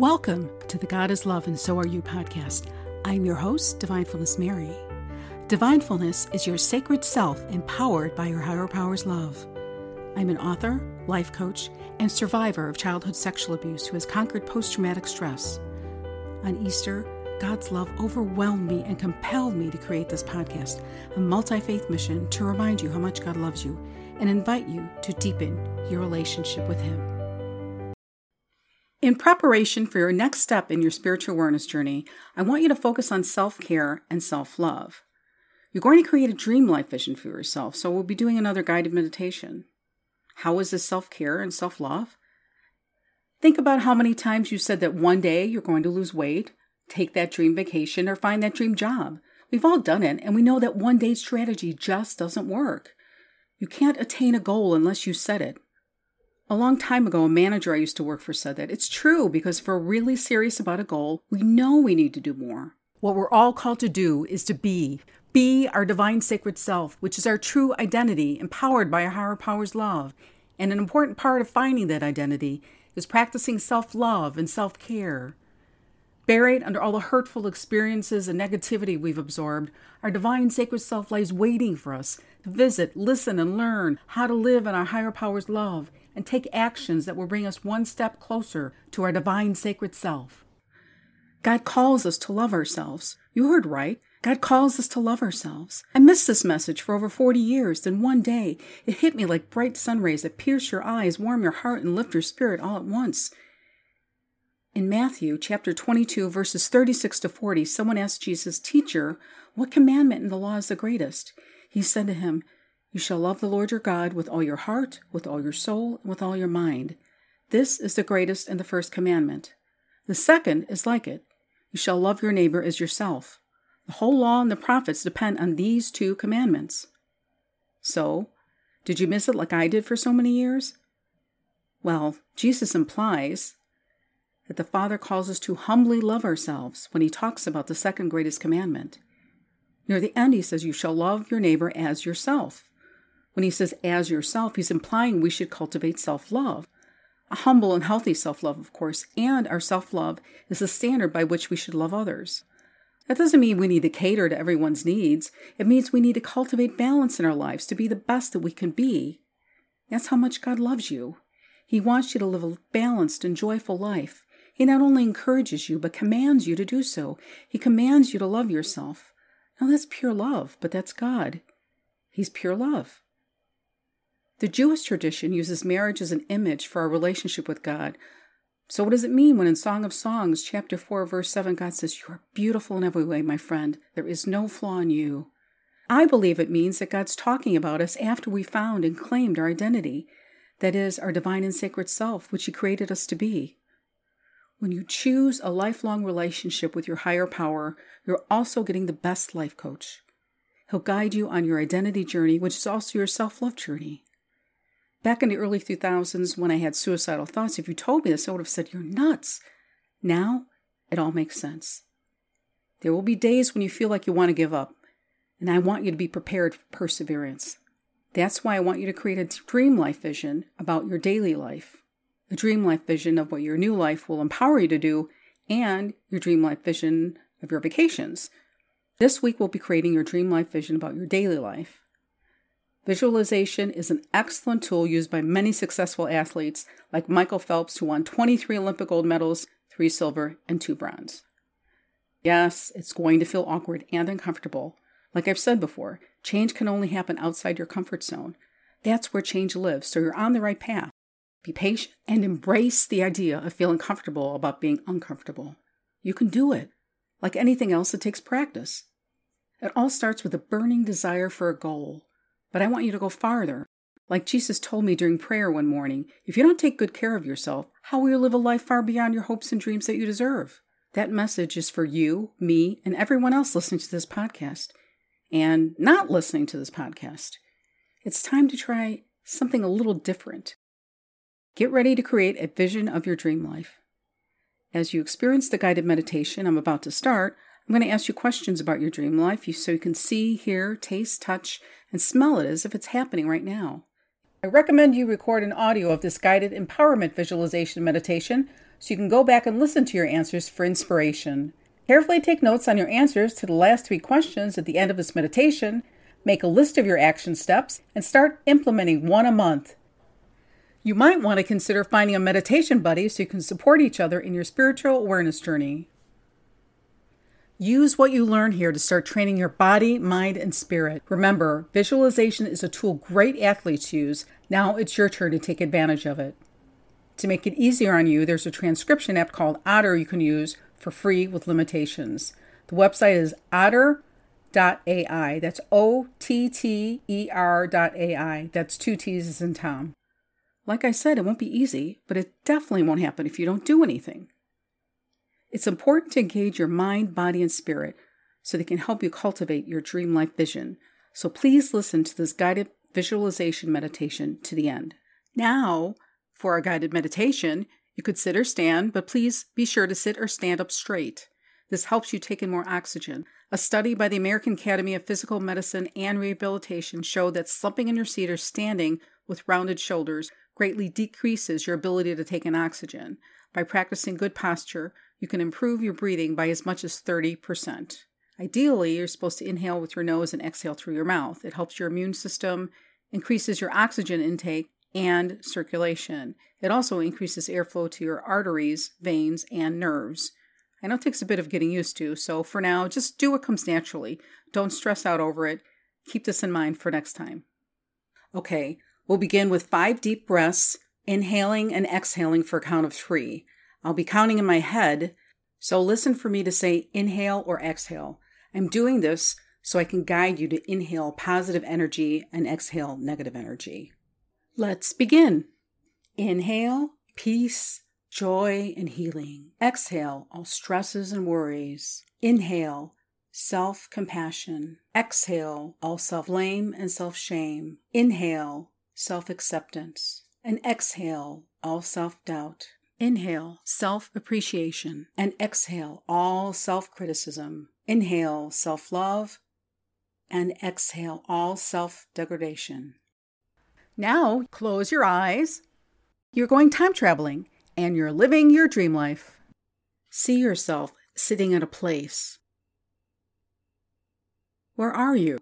Welcome to the God is Love and So Are You podcast. I'm your host, Divinefulness Mary. Divinefulness is your sacred self empowered by your higher power's love. I'm an author, life coach, and survivor of childhood sexual abuse who has conquered post traumatic stress. On Easter, God's love overwhelmed me and compelled me to create this podcast, a multi faith mission to remind you how much God loves you and invite you to deepen your relationship with Him. In preparation for your next step in your spiritual awareness journey, I want you to focus on self care and self love. You're going to create a dream life vision for yourself, so we'll be doing another guided meditation. How is this self care and self love? Think about how many times you said that one day you're going to lose weight, take that dream vacation, or find that dream job. We've all done it, and we know that one day strategy just doesn't work. You can't attain a goal unless you set it. A long time ago, a manager I used to work for said that it's true because if we're really serious about a goal, we know we need to do more. What we're all called to do is to be. Be our divine sacred self, which is our true identity, empowered by our higher power's love. And an important part of finding that identity is practicing self love and self care. Buried under all the hurtful experiences and negativity we've absorbed, our divine sacred self lies waiting for us to visit, listen, and learn how to live in our higher power's love and take actions that will bring us one step closer to our divine sacred self. God calls us to love ourselves. You heard right. God calls us to love ourselves. I missed this message for over 40 years. Then one day, it hit me like bright sun rays that pierce your eyes, warm your heart, and lift your spirit all at once. In Matthew chapter 22, verses 36 to 40, someone asked Jesus, Teacher, what commandment in the law is the greatest? He said to him, you shall love the Lord your God with all your heart, with all your soul, and with all your mind. This is the greatest and the first commandment. The second is like it You shall love your neighbor as yourself. The whole law and the prophets depend on these two commandments. So, did you miss it like I did for so many years? Well, Jesus implies that the Father calls us to humbly love ourselves when he talks about the second greatest commandment. Near the end, he says, You shall love your neighbor as yourself. When he says as yourself, he's implying we should cultivate self love. A humble and healthy self love, of course, and our self love is the standard by which we should love others. That doesn't mean we need to cater to everyone's needs. It means we need to cultivate balance in our lives to be the best that we can be. That's how much God loves you. He wants you to live a balanced and joyful life. He not only encourages you, but commands you to do so. He commands you to love yourself. Now, that's pure love, but that's God. He's pure love. The Jewish tradition uses marriage as an image for our relationship with God. So, what does it mean when in Song of Songs, chapter 4, verse 7, God says, You are beautiful in every way, my friend. There is no flaw in you. I believe it means that God's talking about us after we found and claimed our identity. That is, our divine and sacred self, which He created us to be. When you choose a lifelong relationship with your higher power, you're also getting the best life coach. He'll guide you on your identity journey, which is also your self love journey. Back in the early 2000s, when I had suicidal thoughts, if you told me this, I would have said, You're nuts. Now, it all makes sense. There will be days when you feel like you want to give up, and I want you to be prepared for perseverance. That's why I want you to create a dream life vision about your daily life, a dream life vision of what your new life will empower you to do, and your dream life vision of your vacations. This week, we'll be creating your dream life vision about your daily life. Visualization is an excellent tool used by many successful athletes like Michael Phelps, who won 23 Olympic gold medals, three silver, and two bronze. Yes, it's going to feel awkward and uncomfortable. Like I've said before, change can only happen outside your comfort zone. That's where change lives, so you're on the right path. Be patient and embrace the idea of feeling comfortable about being uncomfortable. You can do it. Like anything else, it takes practice. It all starts with a burning desire for a goal. But I want you to go farther. Like Jesus told me during prayer one morning, if you don't take good care of yourself, how will you live a life far beyond your hopes and dreams that you deserve? That message is for you, me, and everyone else listening to this podcast and not listening to this podcast. It's time to try something a little different. Get ready to create a vision of your dream life. As you experience the guided meditation I'm about to start, I'm going to ask you questions about your dream life so you can see, hear, taste, touch, and smell it as if it's happening right now. I recommend you record an audio of this guided empowerment visualization meditation so you can go back and listen to your answers for inspiration. Carefully take notes on your answers to the last three questions at the end of this meditation. Make a list of your action steps and start implementing one a month. You might want to consider finding a meditation buddy so you can support each other in your spiritual awareness journey. Use what you learn here to start training your body, mind, and spirit. Remember, visualization is a tool great athletes use. Now it's your turn to take advantage of it. To make it easier on you, there's a transcription app called Otter you can use for free with limitations. The website is otter.ai. That's O T T E R.ai. That's two T's in Tom. Like I said, it won't be easy, but it definitely won't happen if you don't do anything. It's important to engage your mind, body, and spirit so they can help you cultivate your dream life vision. So please listen to this guided visualization meditation to the end. Now, for our guided meditation, you could sit or stand, but please be sure to sit or stand up straight. This helps you take in more oxygen. A study by the American Academy of Physical Medicine and Rehabilitation showed that slumping in your seat or standing with rounded shoulders greatly decreases your ability to take in oxygen. By practicing good posture, you can improve your breathing by as much as 30%. Ideally, you're supposed to inhale with your nose and exhale through your mouth. It helps your immune system, increases your oxygen intake, and circulation. It also increases airflow to your arteries, veins, and nerves. I know it takes a bit of getting used to, so for now, just do what comes naturally. Don't stress out over it. Keep this in mind for next time. Okay, we'll begin with five deep breaths, inhaling and exhaling for a count of three. I'll be counting in my head, so listen for me to say inhale or exhale. I'm doing this so I can guide you to inhale positive energy and exhale negative energy. Let's begin. Inhale, peace, joy, and healing. Exhale, all stresses and worries. Inhale, self compassion. Exhale, all self blame and self shame. Inhale, self acceptance. And exhale, all self doubt. Inhale, self appreciation. And exhale, all self criticism. Inhale, self love. And exhale, all self degradation. Now, close your eyes. You're going time traveling and you're living your dream life. See yourself sitting at a place. Where are you?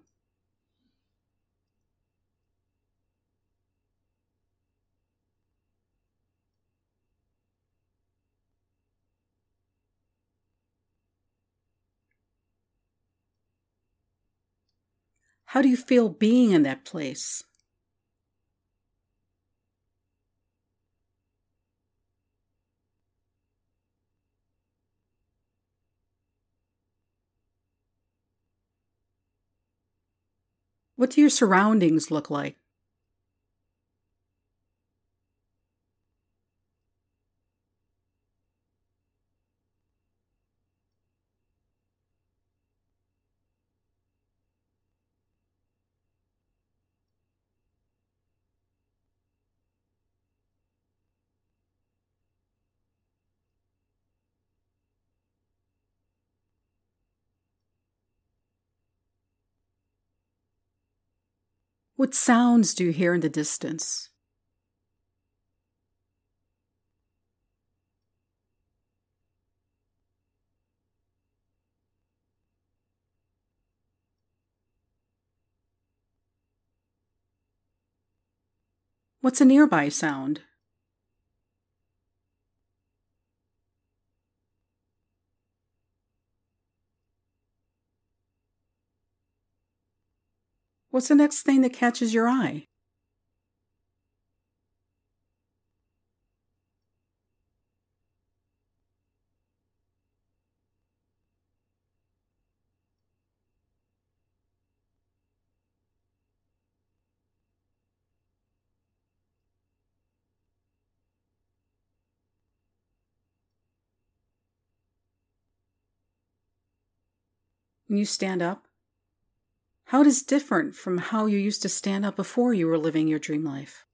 How do you feel being in that place? What do your surroundings look like? What sounds do you hear in the distance? What's a nearby sound? What's the next thing that catches your eye? When you stand up, how it is different from how you used to stand up before you were living your dream life.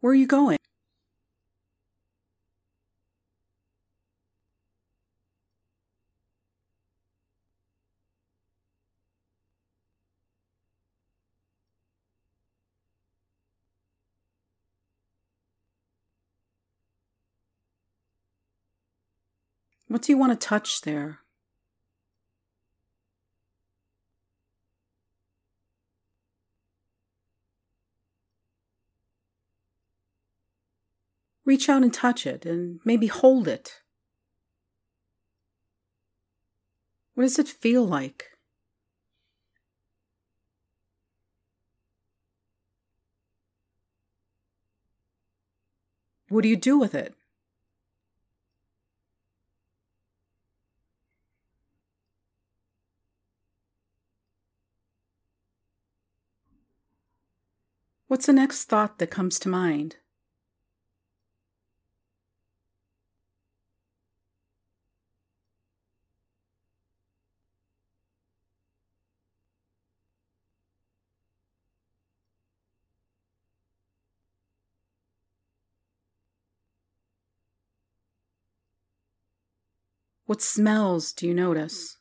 Where are you going? What do you want to touch there? Reach out and touch it and maybe hold it. What does it feel like? What do you do with it? What's the next thought that comes to mind? What smells do you notice?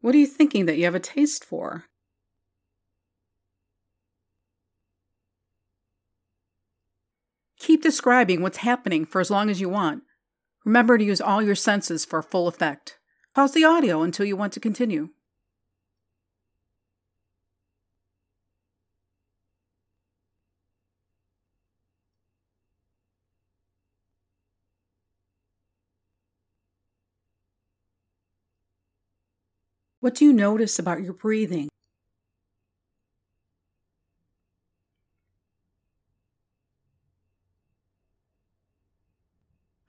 What are you thinking that you have a taste for? Keep describing what's happening for as long as you want. Remember to use all your senses for full effect. Pause the audio until you want to continue. What do you notice about your breathing?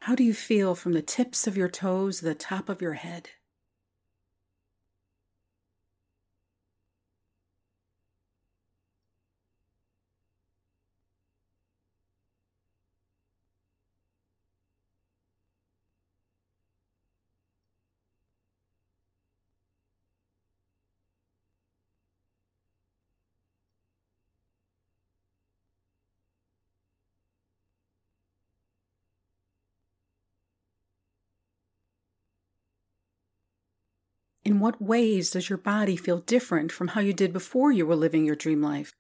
How do you feel from the tips of your toes to the top of your head? In what ways does your body feel different from how you did before you were living your dream life?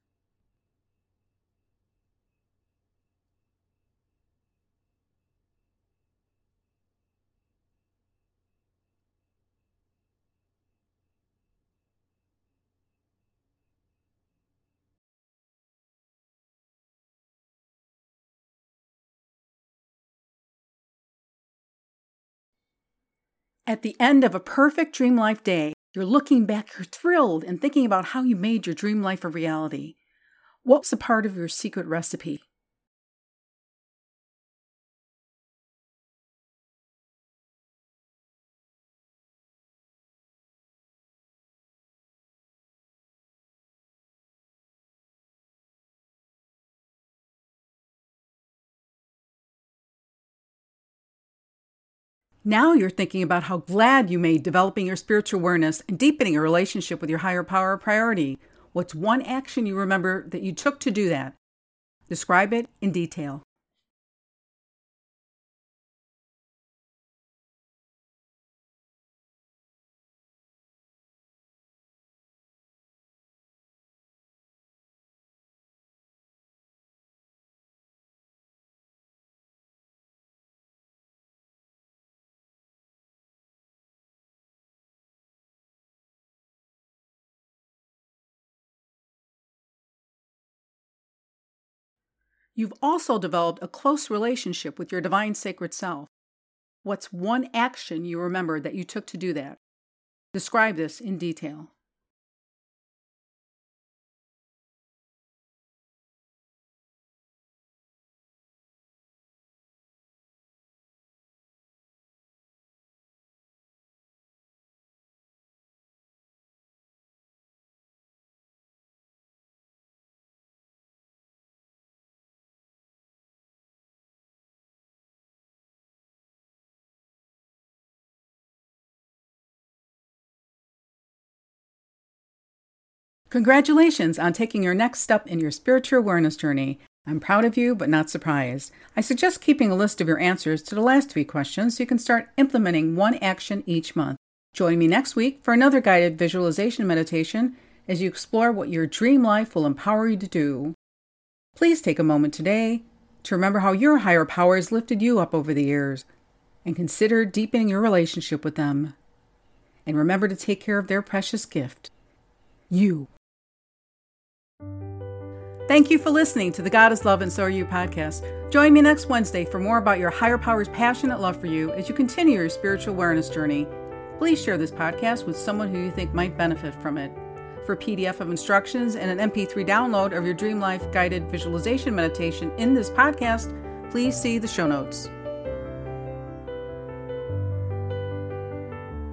At the end of a perfect dream life day, you're looking back, you're thrilled and thinking about how you made your dream life a reality. What's a part of your secret recipe? Now you're thinking about how glad you made developing your spiritual awareness and deepening your relationship with your higher power a priority. What's one action you remember that you took to do that? Describe it in detail. You've also developed a close relationship with your divine sacred self. What's one action you remember that you took to do that? Describe this in detail. Congratulations on taking your next step in your spiritual awareness journey. I'm proud of you, but not surprised. I suggest keeping a list of your answers to the last three questions so you can start implementing one action each month. Join me next week for another guided visualization meditation as you explore what your dream life will empower you to do. Please take a moment today to remember how your higher power has lifted you up over the years and consider deepening your relationship with them. And remember to take care of their precious gift, you. Thank you for listening to the God is Love and So Are You podcast. Join me next Wednesday for more about your higher power's passionate love for you as you continue your spiritual awareness journey. Please share this podcast with someone who you think might benefit from it. For a PDF of instructions and an MP3 download of your Dream Life guided visualization meditation in this podcast, please see the show notes.